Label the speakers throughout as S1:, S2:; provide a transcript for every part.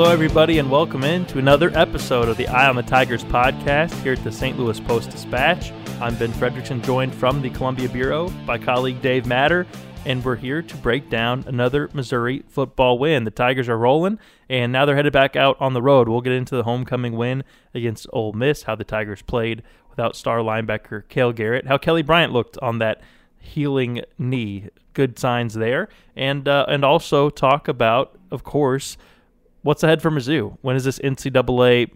S1: Hello, everybody, and welcome in to another episode of the Eye on the Tigers podcast here at the St. Louis Post Dispatch. I'm Ben Frederickson, joined from the Columbia Bureau by colleague Dave Matter, and we're here to break down another Missouri football win. The Tigers are rolling, and now they're headed back out on the road. We'll get into the homecoming win against Ole Miss, how the Tigers played without star linebacker Cale Garrett, how Kelly Bryant looked on that healing knee. Good signs there, and uh, and also talk about, of course, what's ahead for Mizzou. When is this NCAA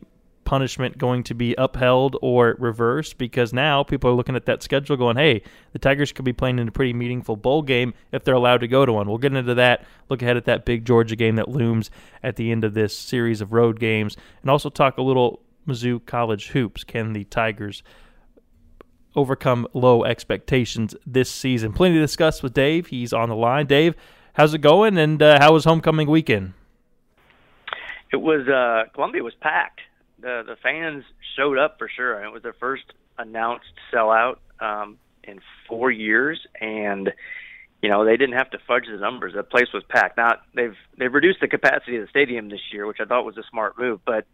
S1: punishment going to be upheld or reversed? Because now people are looking at that schedule, going, "Hey, the Tigers could be playing in a pretty meaningful bowl game if they're allowed to go to one." We'll get into that. Look ahead at that big Georgia game that looms at the end of this series of road games, and also talk a little Mizzou college hoops. Can the Tigers overcome low expectations this season. Plenty to discuss with Dave. He's on the line. Dave, how's it going? And uh, how was homecoming weekend?
S2: It was uh, Columbia was packed. The the fans showed up for sure. And it was their first announced sellout um, in four years, and you know they didn't have to fudge the numbers. The place was packed. Now they've they've reduced the capacity of the stadium this year, which I thought was a smart move, but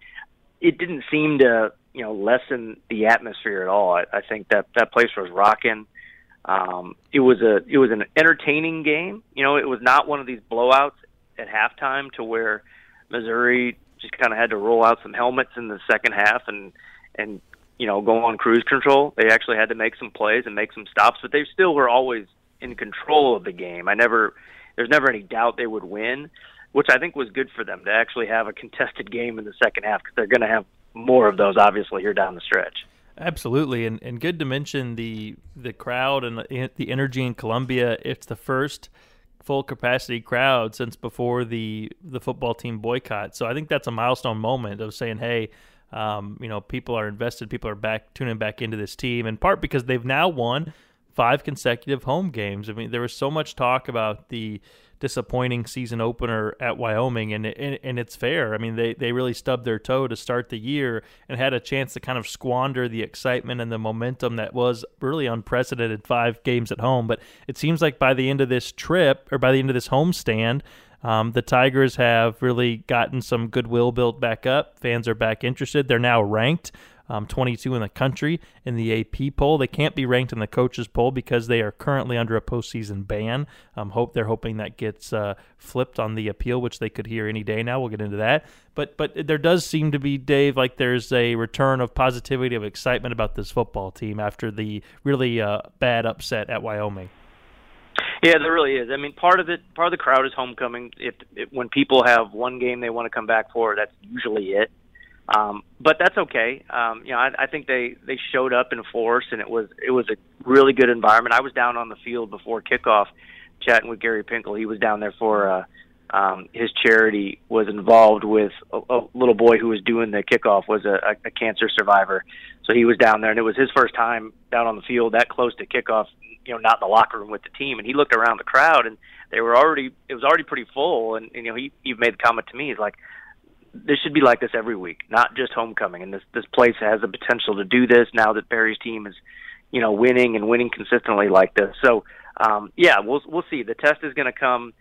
S2: it didn't seem to you know lessen the atmosphere at all. I, I think that that place was rocking. Um, it was a it was an entertaining game. You know, it was not one of these blowouts at halftime to where Missouri just kind of had to roll out some helmets in the second half and and you know go on cruise control. They actually had to make some plays and make some stops, but they still were always in control of the game. I never there's never any doubt they would win, which I think was good for them to actually have a contested game in the second half because they're going to have more of those obviously here down the stretch.
S1: Absolutely, and and good to mention the the crowd and the, the energy in Columbia. It's the first full capacity crowd since before the the football team boycott. So I think that's a milestone moment of saying, hey. Um, you know, people are invested. People are back tuning back into this team, in part because they've now won five consecutive home games. I mean, there was so much talk about the disappointing season opener at Wyoming, and and, and it's fair. I mean, they, they really stubbed their toe to start the year and had a chance to kind of squander the excitement and the momentum that was really unprecedented five games at home. But it seems like by the end of this trip, or by the end of this homestand, um, the Tigers have really gotten some goodwill built back up. Fans are back interested. They're now ranked um, 22 in the country in the AP poll. They can't be ranked in the coaches poll because they are currently under a postseason ban. Um, hope they're hoping that gets uh, flipped on the appeal, which they could hear any day now. We'll get into that. But but there does seem to be Dave like there's a return of positivity of excitement about this football team after the really uh, bad upset at Wyoming.
S2: Yeah, there really is. I mean, part of it, part of the crowd is homecoming. If, if when people have one game they want to come back for, that's usually it. Um, but that's okay. Um, you know, I, I think they they showed up in force, and it was it was a really good environment. I was down on the field before kickoff, chatting with Gary Pinkel. He was down there for uh, um, his charity was involved with a, a little boy who was doing the kickoff was a, a cancer survivor, so he was down there, and it was his first time down on the field that close to kickoff. You know, not in the locker room with the team, and he looked around the crowd, and they were already it was already pretty full, and, and you know he he made the comment to me, he's like this should be like this every week, not just homecoming. And this this place has the potential to do this now that Barry's team is, you know, winning and winning consistently like this. So, um, yeah, we'll we'll see. The test is going to come.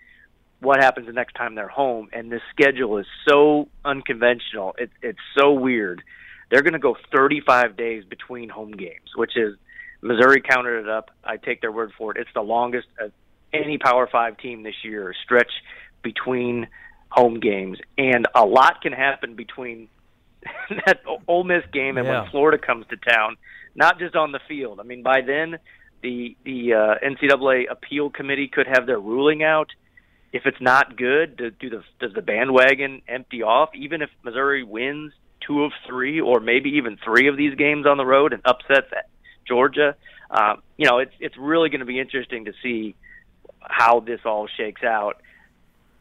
S2: What happens the next time they're home? And this schedule is so unconventional. It's it's so weird. They're going to go 35 days between home games, which is Missouri counted it up. I take their word for it. It's the longest of any Power Five team this year stretch between home games, and a lot can happen between that Ole Miss game and yeah. when Florida comes to town. Not just on the field. I mean, by then the the uh, NCAA appeal committee could have their ruling out. If it's not good, do, do the does the bandwagon empty off? Even if Missouri wins two of three, or maybe even three of these games on the road and upsets Georgia, uh, you know, it's it's really going to be interesting to see how this all shakes out.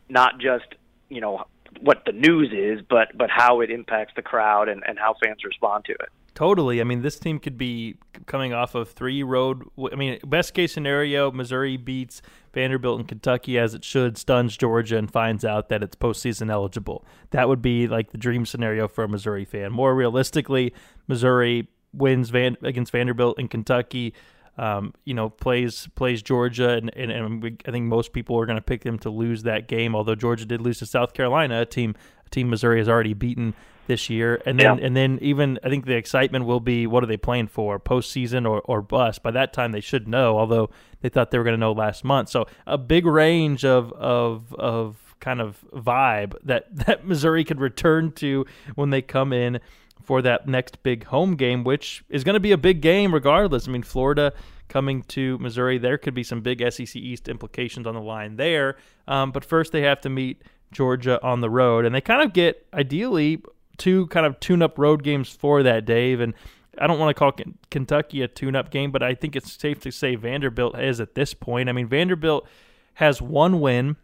S2: Not just you know what the news is, but but how it impacts the crowd and, and how fans respond to it.
S1: Totally. I mean, this team could be coming off of three road. I mean, best case scenario, Missouri beats Vanderbilt and Kentucky as it should, stuns Georgia, and finds out that it's postseason eligible. That would be like the dream scenario for a Missouri fan. More realistically, Missouri wins Van, against Vanderbilt and Kentucky um, you know, plays plays Georgia, and, and, and we, I think most people are going to pick them to lose that game. Although Georgia did lose to South Carolina, a team a team Missouri has already beaten this year. And then
S2: Yeah.
S1: and then even I think the excitement will be what are they playing for postseason or or bust. By that time they should know, although they thought they were going to know last month. So a big range of of of kind of vibe that that Missouri could return to when they come in for that next big home game, which is going to be a big game regardless. I mean, Florida coming to Missouri, there could be some big SEC East implications on the line there. Um, but first, they have to meet Georgia on the road, and they kind of get ideally two kind of tune-up road games for that, Dave. And I don't want to call Ken- Kentucky a tune-up game, but I think it's safe to say Vanderbilt is at this point. I mean, Vanderbilt has one win.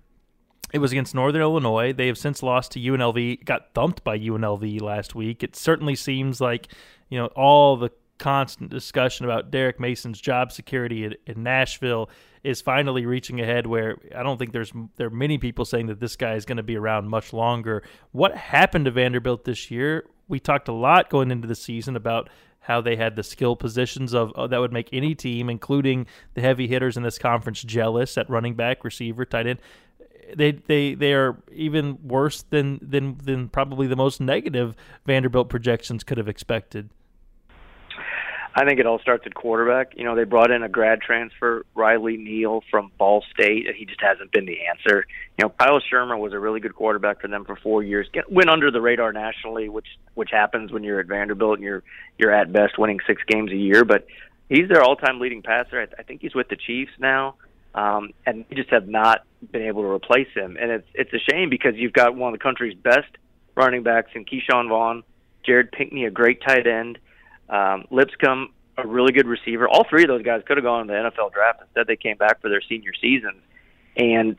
S1: It was against Northern Illinois. They have since lost to UNLV, got thumped by UNLV last week. It certainly seems like, you know, all the constant discussion about Derek Mason's job security in, in Nashville is finally reaching a head where I don't think there's there are many people saying that this guy is going to be around much longer. What happened to Vanderbilt this year? We talked a lot going into the season about how they had the skill positions of uh, that would make any team, including the heavy hitters in this conference, jealous at running back, receiver, tight end. They they they are even worse than than than probably the most negative Vanderbilt projections could have expected.
S2: I think it all starts at quarterback. You know, they brought in a grad transfer, Riley Neal from Ball State, and he just hasn't been the answer. You know, Kyle Shurmur was a really good quarterback for them for four years. Get, went under the radar nationally, which which happens when you're at Vanderbilt and you're you're at best winning six games a year. But he's their all-time leading passer. I, I think he's with the Chiefs now, um, and they just have not been able to replace him. And it's it's a shame because you've got one of the country's best running backs in Ke'Shawn Vaughn, Jared Pinkney, a great tight end um, Lipscomb, a really good receiver. All three of those guys could have gone in the NFL draft. Instead, they came back for their senior seasons, and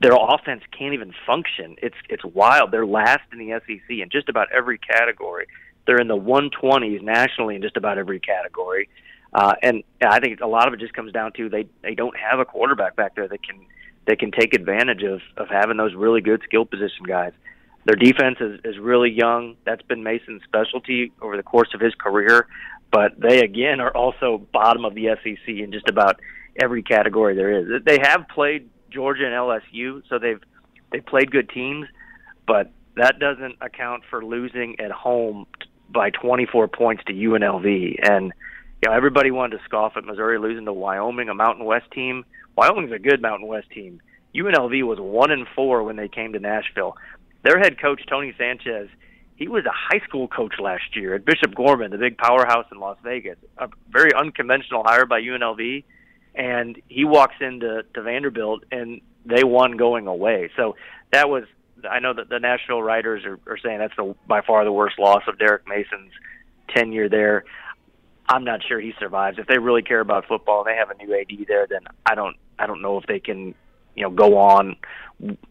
S2: their offense can't even function. It's it's wild. They're last in the SEC in just about every category. They're in the 120s nationally in just about every category. Uh, and I think a lot of it just comes down to they they don't have a quarterback back there that can that can take advantage of of having those really good skill position guys. Their defense is, is really young. That's been Mason's specialty over the course of his career. But they, again, are also bottom of the SEC in just about every category there is. They have played Georgia and LSU, so they've they played good teams, but that doesn't account for losing at home by 24 points to UNLV. And you know, everybody wanted to scoff at Missouri losing to Wyoming, a Mountain West team. Wyoming's a good Mountain West team. UNLV was one and four when they came to Nashville their head coach Tony Sanchez, he was a high school coach last year at Bishop Gorman, the big powerhouse in Las Vegas. A very unconventional hire by UNLV, and he walks into to Vanderbilt and they won going away. So that was I know that the Nashville writers are, are saying that's the by far the worst loss of Derek Mason's tenure there. I'm not sure he survives. If they really care about football and they have a new AD there, then I don't I don't know if they can you know go on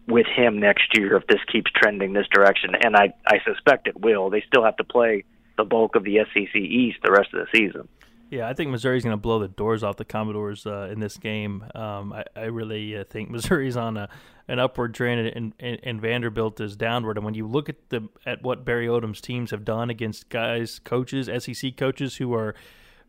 S2: with him next year if this keeps trending this direction and I I suspect it will. They still have to play the bulk of the SEC East the rest of the season.
S1: Yeah, I think Missouri's going to blow the doors off the Commodores uh, in this game. Um, I, I, really uh, think Missouri's on a an upward trend, and, and, and, Vanderbilt is downward. And when you look at the at what Barry Odom's teams have done against guys, coaches, SEC coaches who are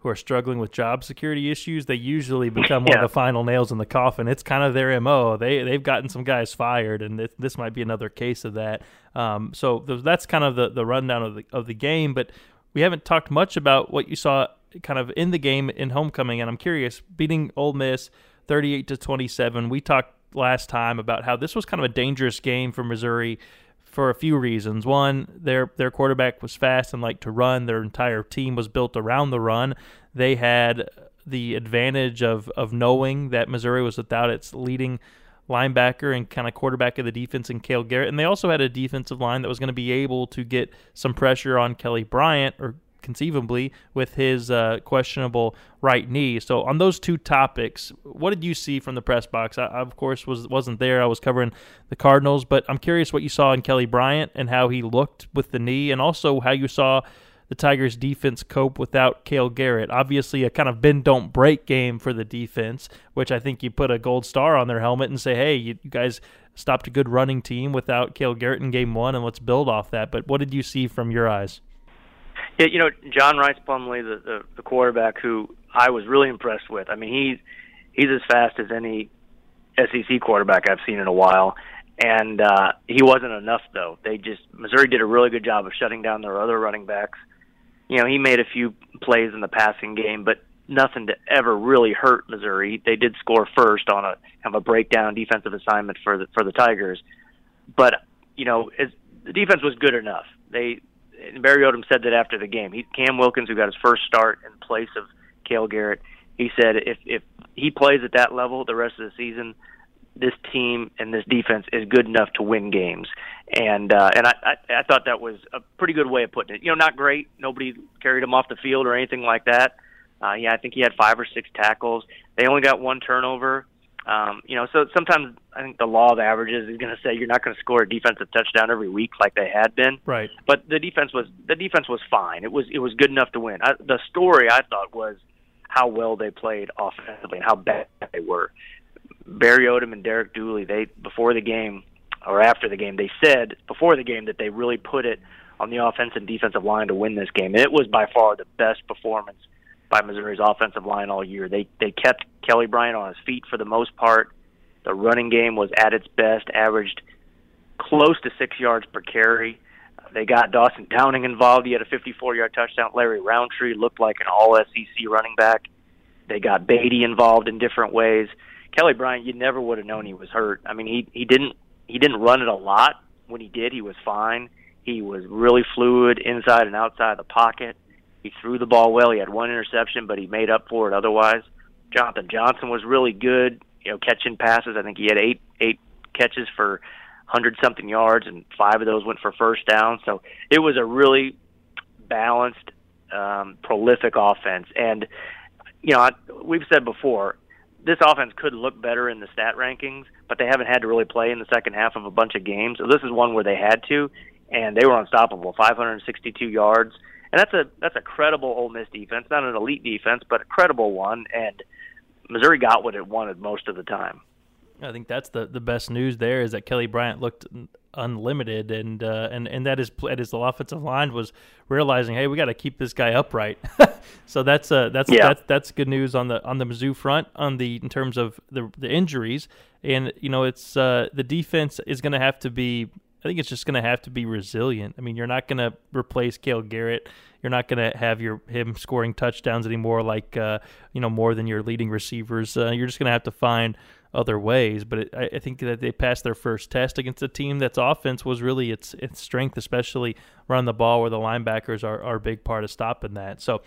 S1: who are struggling with job security issues, they usually become one of the final nails in the coffin. It's kind of their mo. They they've gotten some guys fired, and this, this might be another case of that. Um, so that's kind of the, the rundown of the of the game. But we haven't talked much about what you saw kind of in the game in homecoming, and I'm curious, beating Ole Miss 38 to 27. We talked last time about how this was kind of a dangerous game for Missouri for a few reasons. One, their their quarterback was fast and liked to run. Their entire team was built around the run. They had the advantage of of knowing that Missouri was without its leading linebacker and kind of quarterback of the defense in Cale Garrett, and they also had a defensive line that was going to be able to get some pressure on Kelly Bryant or conceivably with his uh, questionable right knee. So on those two topics, what did you see from the press box? I, of course, was wasn't there. I was covering the Cardinals, but I'm curious what you saw in Kelly Bryant and how he looked with the knee, and also how you saw the Tigers' defense cope without Cale Garrett. Obviously, a kind of bend don't break game for the defense, which I think you put a gold star on their helmet and say, hey, you, guys stopped a good running team without Cale Garrett in game one, and let's build off that. But what did you see from your eyes?
S2: Yeah, you know John Rice Plumlee, the, the the quarterback who I was really impressed with. I mean, he's he's as fast as any SEC quarterback I've seen in a while, and uh, he wasn't enough though. They just Missouri did a really good job of shutting down their other running backs. You know, he made a few plays in the passing game, but nothing to ever really hurt Missouri. They did score first on a kind of a breakdown defensive assignment for the for the Tigers, but you know, it, the defense was good enough. They Barry Odom said that after the game. He, Cam Wilkins, who got his first start in place of Cale Garrett, he said if if he plays at that level the rest of the season, this team and this defense is good enough to win games. And uh, and I, I I thought that was a pretty good way of putting it. You know, not great. Nobody carried him off the field or anything like that. Uh, yeah, I think he had five or six tackles. They only got one turnover. Um, you know, so sometimes I think the law of averages is going to say you're not going to score a defensive touchdown every week like they had been.
S1: Right.
S2: But the defense was the defense was fine. It was it was good enough to win. I, the story I thought was how well they played offensively and how bad they were. Barry Odom and Derek Dooley, they before the game or after the game, they said before the game that they really put it on the offense and defensive line to win this game. And it was by far the best performance by Missouri's offensive line all year. They they kept Kelly Bryant on his feet for the most part. The running game was at its best, averaged close to six yards per carry. They got Dawson Downing involved. He had a 54-yard touchdown. Larry Rountree looked like an All-SEC running back. They got Badie involved in different ways. Kelly Bryant, you never would have known he was hurt. I mean, he he didn't he didn't run it a lot. When he did, he was fine. He was really fluid inside and outside the pocket. He threw the ball well. He had one interception, but he made up for it otherwise. Jonathan Johnson was really good, you know, catching passes. I think he had eight eight catches for hundred something yards, and five of those went for first down. So it was a really balanced, um, prolific offense. And you know, I, we've said before, this offense could look better in the stat rankings, but they haven't had to really play in the second half of a bunch of games. So this is one where they had to, and they were unstoppable. 562 yards and that's a that's a credible Ole Miss defense, not an elite defense, but a credible one. And Missouri got what it wanted most of the time.
S1: I think that's the, the best news there is that Kelly Bryant looked unlimited, and uh, and and that is that his offensive line was realizing, hey, we got to keep this guy upright. so that's uh, that's yeah. that's that's good news on the on the Mizzou front on the in terms of the the injuries, and you know it's uh, the defense is going to have to be I think it's just going to have to be resilient. I mean, you're not going to replace Cale Garrett. You're not going to have your him scoring touchdowns anymore, like uh, you know more than your leading receivers. Uh, you're just going to have to find other ways. But it, I, I, think that they passed their first test against a team that's offense was really its its strength, especially run the ball, where the linebackers are, are a big part of stopping that. So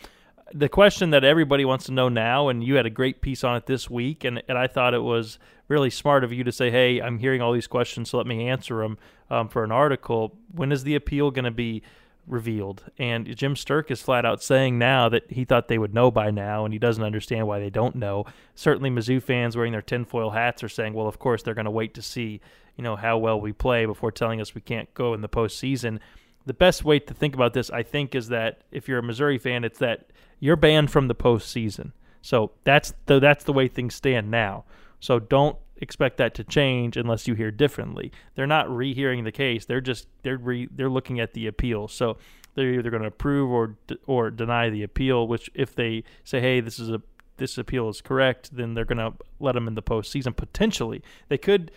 S1: the question that everybody wants to know now, and you had a great piece on it this week, and, and I thought it was really smart of you to say, hey, I'm hearing all these questions, so let me answer them um, for an article. When is the appeal going to be revealed? And Jim Sterk is flat out saying now that he thought they would know by now, and he doesn't understand why they don't know. Certainly, Mizzou fans wearing their tinfoil hats are saying, well, of course, they're going to wait to see you know how well we play before telling us we can't go in the postseason the best way to think about this, I think, is that if you're a Missouri fan, it's that you're banned from the postseason. So that's the that's the way things stand now. So don't expect that to change unless you hear differently. They're not rehearing the case. They're just they're re, they're looking at the appeal. So they're either going to approve or or deny the appeal. Which if they say, hey, this is a this appeal is correct, then they're going to let them in the postseason potentially. They could,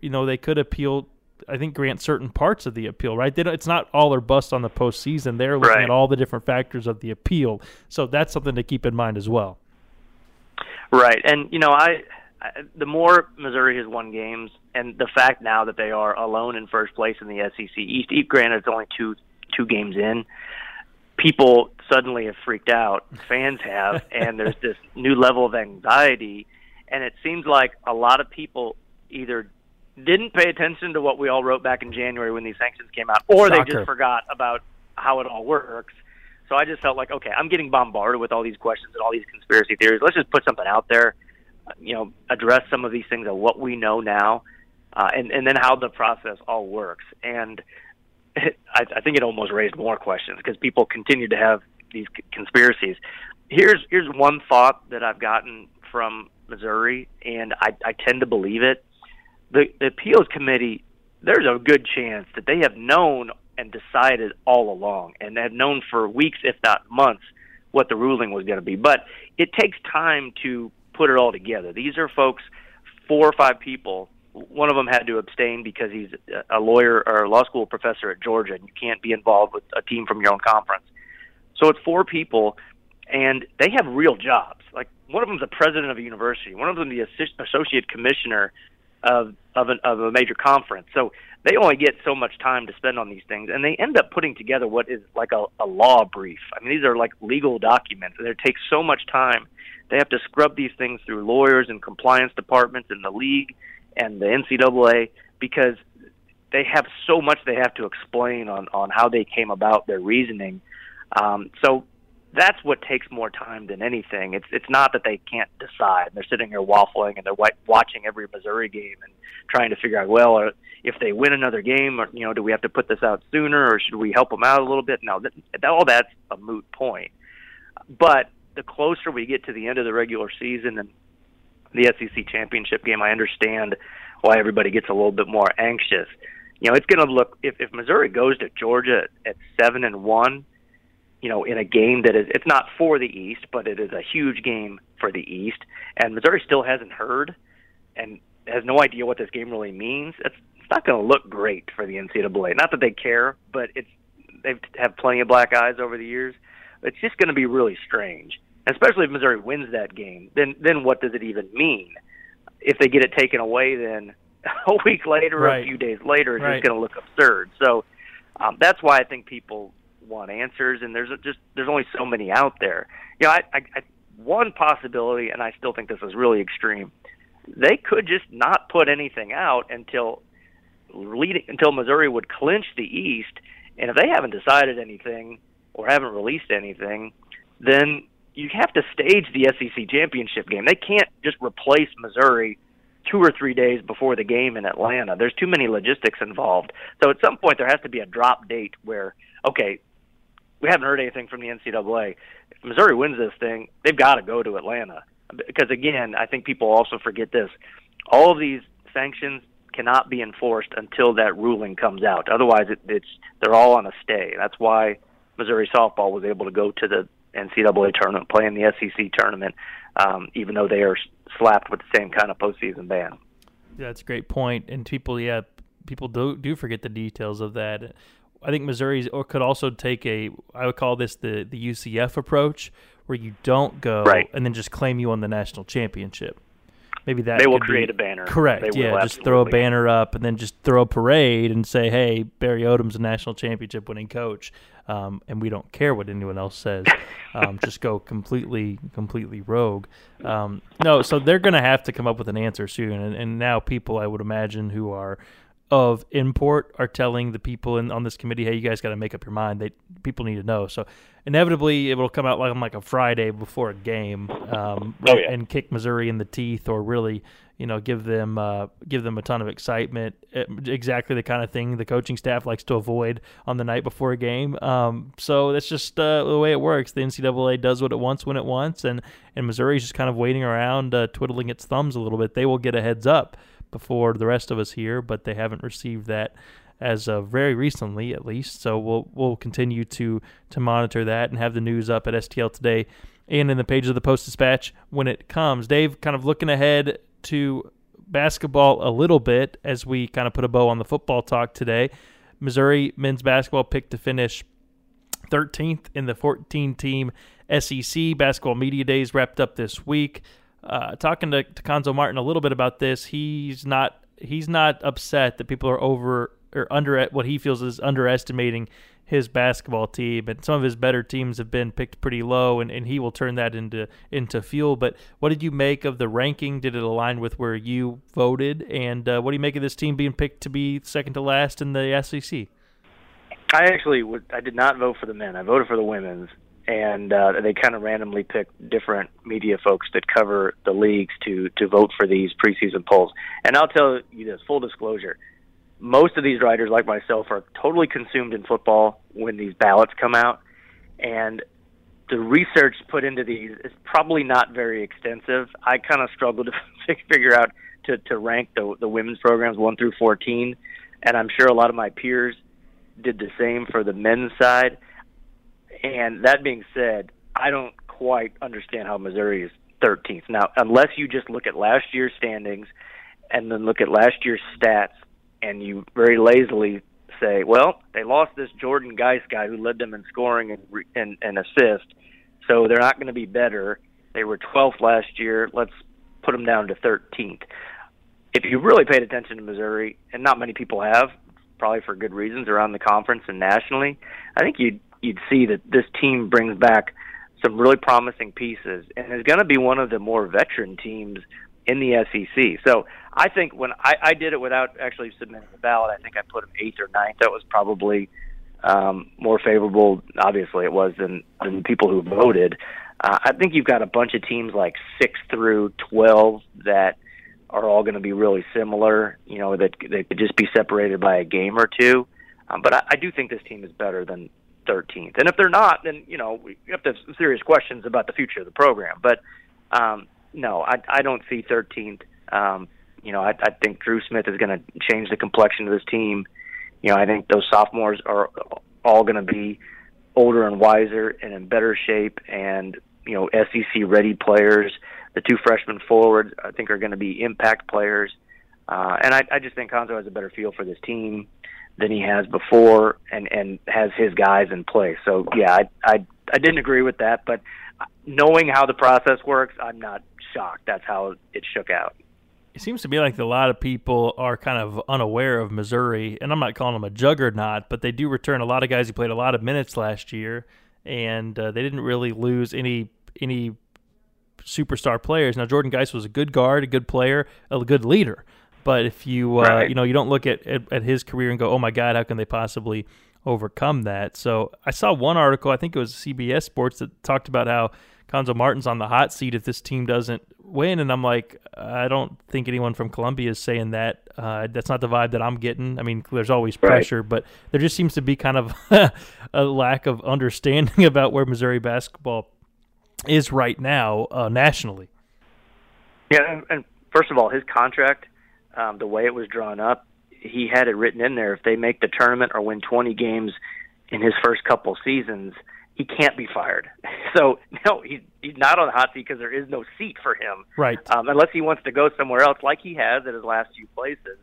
S1: you know, they could appeal I think grant certain parts of the appeal, right? They don't, it's not all or bust on the postseason. They're looking right. at all the different factors of the appeal, so that's something to keep in mind as well.
S2: Right, and you know, I, I the more Missouri has won games, and the fact now that they are alone in first place in the SEC East, granted it's only two two games in, people suddenly have freaked out. Fans have, and there's this new level of anxiety, and it seems like a lot of people either didn't pay attention to what we all wrote back in January when these sanctions came out, or Shocker. they just forgot about how it all works. So I just felt like, okay, I'm getting bombarded with all these questions and all these conspiracy theories. Let's just put something out there, you know, address some of these things of what we know now, uh, and and then how the process all works. And it, I, I think it almost raised more questions because people continue to have these conspiracies. Here's here's one thought that I've gotten from Missouri, and I, I tend to believe it the, the appeals committee, there's a good chance that they have known and decided all along, and have known for weeks, if not months, what the ruling was going to be. But it takes time to put it all together. These are folks, four or five people one of them had to abstain because he's a lawyer or a law school professor at Georgia, and you can't be involved with a team from your own conference. So it's four people, and they have real jobs. Like one of them's the president of a university, one of them the associate commissioner of of, an, of a major conference. So they only get so much time to spend on these things, and they end up putting together what is like a, a law brief. I mean, these are like legal documents, and it takes so much time. They have to scrub these things through lawyers and compliance departments in the league and the NCAA because they have so much they have to explain on on how they came about their reasoning. Um, so that's what takes more time than anything. It's it's not that they can't decide. They're sitting here waffling and they're watching every Missouri game and trying to figure out well uh, if they win another game, or you know, do we have to put this out sooner or should we help them out a little bit? No, that, all that's a moot point. But the closer we get to the end of the regular season and the SEC championship game, I understand why everybody gets a little bit more anxious. You know, it's going to look if if Missouri goes to Georgia at seven and one, you know, in a game that is it's not for the East, but it is a huge game for the East, and Missouri still hasn't heard and has no idea what this game really means. It's it's not going to look great for the NCAA. Not that they care, but it's they've have plenty of black eyes over the years. It's just going to be really strange especially if Missouri wins that game, then then what does it even mean? If they get it taken away, then a week later
S1: right.
S2: a few days later, it's
S1: right.
S2: going to look absurd. So um, that's why I think people want answers, and there's just there's only so many out there. You know, I, I, I one possibility, and I still think this is really extreme. They could just not put anything out until leading until Missouri would clinch the East, and if they haven't decided anything or haven't released anything, then you have to stage the SEC championship game. They can't just replace Missouri two or three days before the game in Atlanta. There's too many logistics involved. So at some point there has to be a drop date where okay, we haven't heard anything from the NCAA. If Missouri wins this thing, they've got to go to Atlanta because again, I think people also forget this. All of these sanctions cannot be enforced until that ruling comes out. Otherwise, it, it's they're all on a stay. That's why Missouri softball was able to go to the NCAA tournament, play in the SEC tournament, um, even though they are slapped with the same kind of postseason ban.
S1: Yeah, that's a great point. And people, yeah, people do do forget the details of that. I think Missouri or could also take a I would call this the the UCF approach, where you don't go
S2: right.
S1: and then just claim you won the national championship. Maybe that
S2: they will create
S1: be,
S2: a banner.
S1: Correct.
S2: They
S1: yeah, just throw a banner up and then just throw a parade and say, "Hey, Barry Odom's a national championship winning coach," um, and we don't care what anyone else says. Um, just go completely, completely rogue. Um, no, so they're going to have to come up with an answer soon, and, and now people, I would imagine, who are of import are telling the people in, on this committee, "Hey, you guys got to make up your mind. They people need to know." So inevitably, it will come out like on like a Friday before a game, um,
S2: oh, yeah.
S1: and kick Missouri in the teeth, or really, you know, give them uh, give them a ton of excitement. It, exactly the kind of thing the coaching staff likes to avoid on the night before a game. Um, so that's just uh, the way it works. The NCAA does what it wants when it wants, and and Missouri's just kind of waiting around, uh, twiddling its thumbs a little bit. They will get a heads up before the rest of us here, but they haven't received that as of very recently, at least. So we'll we'll continue to to monitor that and have the news up at STL today and in the pages of the Post Dispatch when it comes. Dave, kind of looking ahead to basketball a little bit as we kind of put a bow on the football talk today. Missouri men's basketball picked to finish 13th in the 14 team SEC basketball media days wrapped up this week uh, talking to, to Cuonzo Martin a little bit about this, he's not he's not upset that people are over or under what he feels is underestimating his basketball team and some of his better teams have been picked pretty low and, and he will turn that into into fuel. But what did you make of the ranking? Did it align with where you voted? And uh, what do you make of this team being picked to be second to last in the SEC
S2: I actually would I did not vote for the men. I voted for the women's and uh, they kind of randomly pick different media folks that cover the leagues to to vote for these preseason polls. And I'll tell you this, full disclosure, most of these writers, like myself, are totally consumed in football when these ballots come out, and the research put into these is probably not very extensive. I kind of struggled to figure out to to rank the the women's programs one through fourteen, and I'm sure a lot of my peers did the same for the men's side and that being said, I don't quite understand how Missouri is 13th. Now, unless you just look at last year's standings and then look at last year's stats, and you very lazily say, well, they lost this Jordan Geist guy who led them in scoring and and, and assist, so they're not going to be better. They were 12th last year. Let's put them down to 13th. If you really paid attention to Missouri, and not many people have, probably for good reasons around the conference and nationally, I think you'd you'd see that this team brings back some really promising pieces and is going to be one of the more veteran teams in the SEC. So I think when I, I did it without actually submitting the ballot, I think I put them eighth or ninth. That was probably um, more favorable. Obviously, it was than than people who voted. Uh, I think you've got a bunch of teams like six through twelve that are all going to be really similar. You know that they could just be separated by a game or two. Um, but I, I do think this team is better than 13th. And if they're not, then you know we have to have serious questions about the future of the program. But um, no, I, I don't see 13th. Um, you know, I, I think Dru Smith is going to change the complexion of this team. You know, I think those sophomores are all going to be older and wiser and in better shape, and you know, SEC ready players. The two freshmen forward, I think, are going to be impact players. Uh, and I, I just think Cuonzo has a better feel for this team than he has before, and and has his guys in place. So yeah, I I, I didn't agree with that, but knowing how the process works, I'm not shocked. That's how it shook out.
S1: It seems to me like a lot of people are kind of unaware of Missouri, and I'm not calling them a juggernaut, but they do return a lot of guys who played a lot of minutes last year, and uh, they didn't really lose any any superstar players. Now Jordan Geist was a good guard, a good player, a good leader. But if you uh, right. you know you don't look at, at, at his career and go, oh my God, how can they possibly overcome that? So I saw one article, I think it was CBS Sports, that talked about how Cuonzo Martin's on the hot seat if this team doesn't win, and I'm like, I don't think anyone from Columbia is saying that. Uh, that's not the vibe that I'm getting. I mean, there's always pressure, right. but there just seems to be kind of a lack of understanding about where Missouri basketball is right now uh, nationally.
S2: Yeah, and, and first of all, his contract, um, the way it was drawn up, he had it written in there. If they make the tournament or win 20 games in his first couple seasons, he can't be fired. So no, he's he's not on the hot seat because there is no seat for him.
S1: Right.
S2: Um, unless he wants to go somewhere else, like he has at his last few places.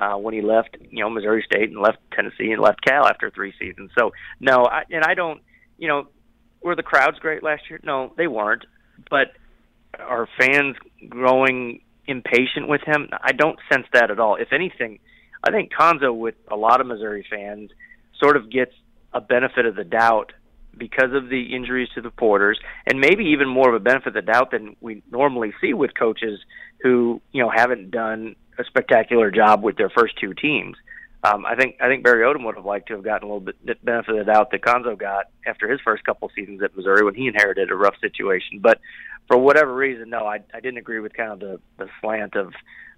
S2: Uh, when he left, you know, Missouri State and left Tennessee and left Cal after three seasons. So no, I, and I don't, you know, were the crowds great last year? No, they weren't. But are fans growing impatient with him? I don't sense that at all. If anything, I think Cuonzo, with a lot of Missouri fans, sort of gets a benefit of the doubt because of the injuries to the porters, and maybe even more of a benefit of the doubt than we normally see with coaches who you know haven't done a spectacular job with their first two teams. Um, I think I think Barry Odom would have liked to have gotten a little bit benefit of the doubt that Cuonzo got after his first couple seasons at Missouri when he inherited a rough situation. But for whatever reason, no, I, I didn't agree with kind of the, the slant of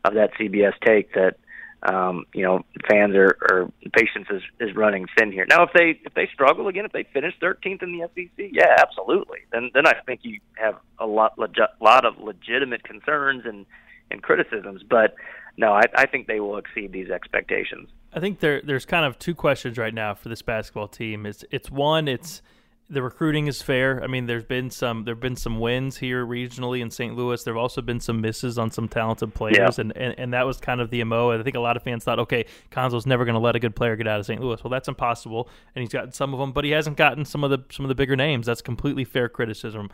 S2: of that CBS take that um, you know, fans are, are patience is, is running thin here. Now, if they if they struggle again, if they finish 13th in the SEC, yeah, absolutely. Then then I think you have a lot legi- lot of legitimate concerns and and criticisms. But no, I, I think they will exceed these expectations.
S1: I think there there's kind of two questions right now for this basketball team. It's it's one, it's the recruiting is fair. I mean, there's been some there've been some wins here regionally in St. Louis. There've also been some misses on some talented players, yeah. and, and and that was kind of the mo. I think a lot of fans thought, okay, Cuonzo's never going to let a good player get out of St. Louis. Well, that's impossible, and he's gotten some of them, but he hasn't gotten some of the some of the bigger names. That's completely fair criticism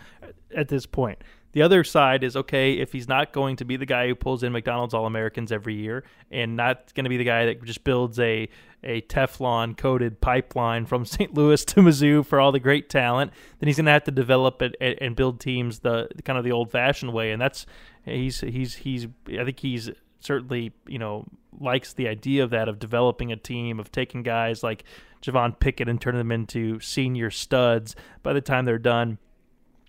S1: at this point. The other side is okay if he's not going to be the guy who pulls in McDonald's All Americans every year, and not going to be the guy that just builds a a Teflon coated pipeline from St. Louis to Mizzou for all the great talent, then he's going to have to develop it and build teams the kind of the old fashioned way. And that's he's he's he's I think he's certainly you know likes the idea of that of developing a team of taking guys like Javon Pickett and turning them into senior studs by the time they're done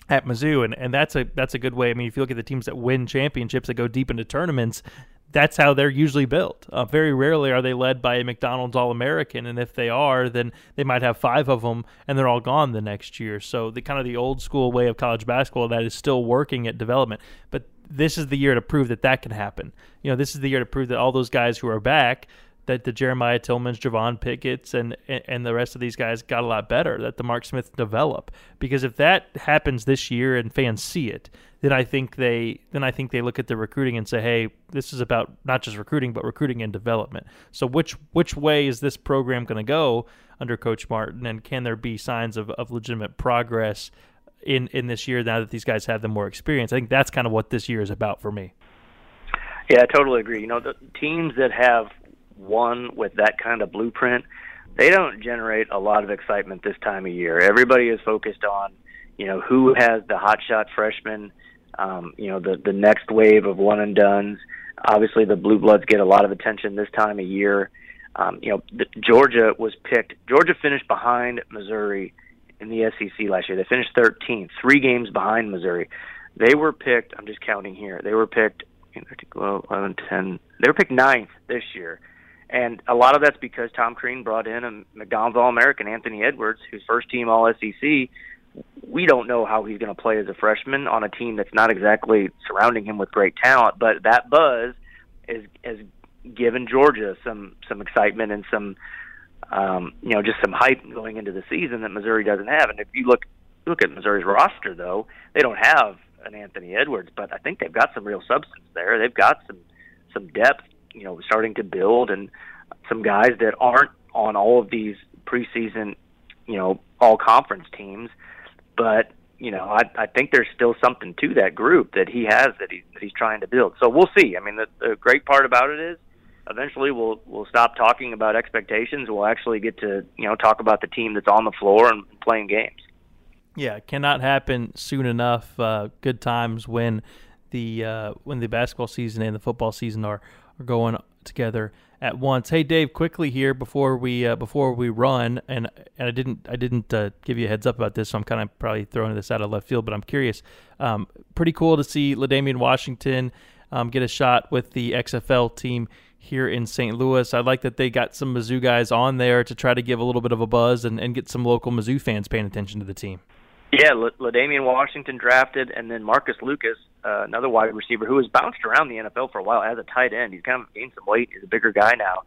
S1: at Mizzou, and, and that's a that's a good way. I mean, if you look at the teams that win championships that go deep into tournaments, that's how they're usually built. Uh, very rarely are they led by a McDonald's All American, and if they are, then they might have five of them, and they're all gone the next year. So the kind of the old school way of college basketball that is still working at development, but this is the year to prove that that can happen. You know, this is the year to prove that all those guys who are back that the Jeremiah Tilmons, Javon Pickett's, and and the rest of these guys got a lot better. That the Mark Smith develop because if that happens this year and fans see it, then I think they then I think they look at the recruiting and say, hey, this is about not just recruiting but recruiting and development. So which which way is this program going to go under Coach Martin, and can there be signs of, of legitimate progress in in this year now that these guys have the more experience? I think that's kind of what this year is about for me.
S2: Yeah, I totally agree. You know, the teams that have won with that kind of blueprint, they don't generate a lot of excitement this time of year. Everybody is focused on, you know, who has the hotshot freshman, um, you know, the the next wave of one and dones. Obviously, the blue bloods get a lot of attention this time of year. Um, you know, the, Georgia was picked. Georgia finished behind Missouri in the SEC last year. They finished 13th, three games behind Missouri. They were picked. I'm just counting here. They were picked 11, 10. They were picked ninth this year. And a lot of that's because Tom Crean brought in a McDonald's All American, Anthony Edwards, who's first team All SEC. We don't know how he's going to play as a freshman on a team that's not exactly surrounding him with great talent, but that buzz is has given Georgia some some excitement and some um, you know just some hype going into the season that Missouri doesn't have. And if you look look at Missouri's roster, though, they don't have an Anthony Edwards, but I think they've got some real substance there. They've got some some depth, you know, starting to build, and some guys that aren't on all of these preseason, you know, all conference teams. But you know, I, I think there's still something to that group that he has that, he, that he's trying to build. So we'll see. I mean, the, the great part about it is eventually we'll we'll stop talking about expectations. We'll actually get to you know talk about the team that's on the floor and playing games.
S1: Yeah, cannot happen soon enough. Uh, good times when the uh, when the basketball season and the football season are, are going together at once. Hey Dave, quickly here before we uh, before we run, and and I didn't I didn't uh, give you a heads up about this, so I'm kind of probably throwing this out of left field, but I'm curious. Um, pretty cool to see L'Damian Washington um, get a shot with the XFL team here in St. Louis. I like that they got some Mizzou guys on there to try to give a little bit of a buzz and, and get some local Mizzou fans paying attention to the team.
S2: Yeah, L'Damian Washington drafted, and then Marcus Lucas, uh, another wide receiver who has bounced around the NFL for a while as a tight end. He's kind of gained some weight. He's a bigger guy now.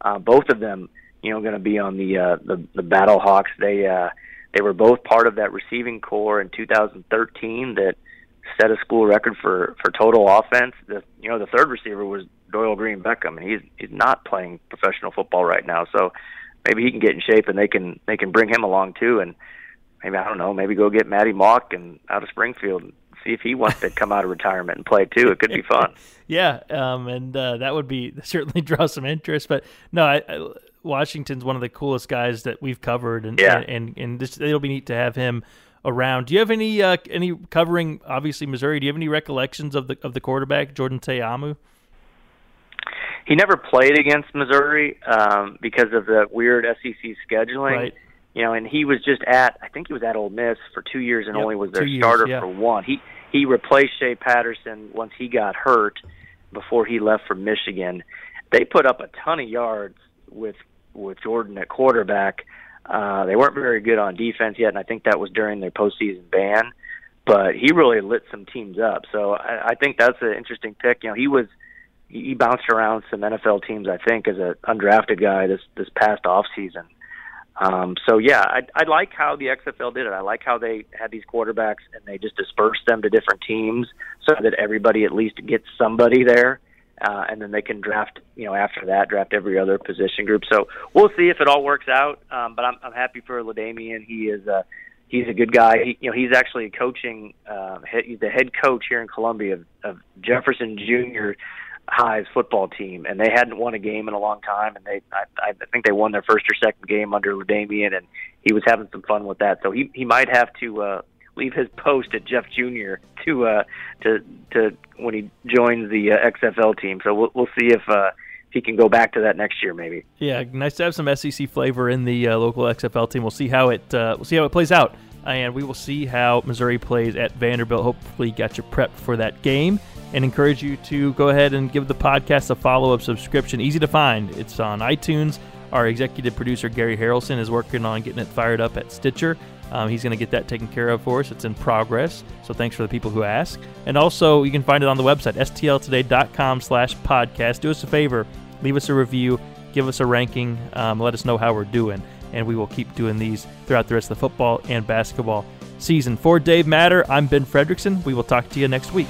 S2: Uh, both of them, you know, going to be on the uh, the the Battle Hawks. They uh, they were both part of that receiving corps in 2013 that set a school record for for total offense. The you know the third receiver was Dorial Green-Beckham, and he's he's not playing professional football right now. So maybe he can get in shape, and they can they can bring him along too. And maybe I don't know, maybe go get Maty Mauk and out of Springfield see if he wants to come out of retirement and play too. It could be fun.
S1: yeah, um, and uh, that would be certainly draw some interest. But no, I, I, Washington's one of the coolest guys that we've covered, and
S2: yeah.
S1: and, and, and this, it'll be neat to have him around. Do you have any uh, any covering obviously Missouri? Do you have any recollections of the of the quarterback Jordan Ta'amu?
S2: He never played against Missouri um, because of the weird SEC scheduling.
S1: Right
S2: you know, and he was just at I think he was at Ole Miss for two years and
S1: yep,
S2: only was their
S1: years,
S2: starter
S1: yeah.
S2: for one. He he replaced Shea Patterson once he got hurt before he left for Michigan. They put up a ton of yards with with Jordan at quarterback. Uh, they weren't very good on defense yet, and I think that was during their postseason ban. But he really lit some teams up. So I, I think that's an interesting pick. You know, he was he bounced around some NFL teams. I think as an undrafted guy this this past off season. Um, so yeah, I, I like how the XFL did it. I like how they had these quarterbacks and they just dispersed them to different teams so that everybody at least gets somebody there, uh, and then they can draft. You know, after that, draft every other position group. So we'll see if it all works out. Um, but I'm, I'm happy for L'Damian. He is a he's a good guy. He, you know, he's actually a coaching. Uh, he's the head coach here in Columbia of, of Jefferson Junior High's football team, and they hadn't won a game in a long time, and they I, I think they won their first or second game under L'Damian, and he was having some fun with that. So he he might have to uh, leave his post at Jeff Jr. to uh, to to when he joins the uh, XFL team. So we'll we'll see if. Uh, if he can go back to that next year, maybe.
S1: Yeah, nice to have some SEC flavor in the uh, local XFL team. We'll see how it uh, we'll see how it plays out, and we will see how Missouri plays at Vanderbilt. Hopefully, got you prepped for that game and encourage you to go ahead and give the podcast a follow up subscription. Easy to find. It's on iTunes. Our executive producer, Gary Harrelson, is working on getting it fired up at Stitcher. Um, he's going to get that taken care of for us. It's in progress. So thanks for the people who ask. And also, you can find it on the website, stltoday.com slash podcast. Do us a favor, leave us a review Give us a ranking. Um, let us know how we're doing. And we will keep doing these throughout the rest of the football and basketball season. For Dave Matter, I'm Ben Frederickson. We will talk to you next week.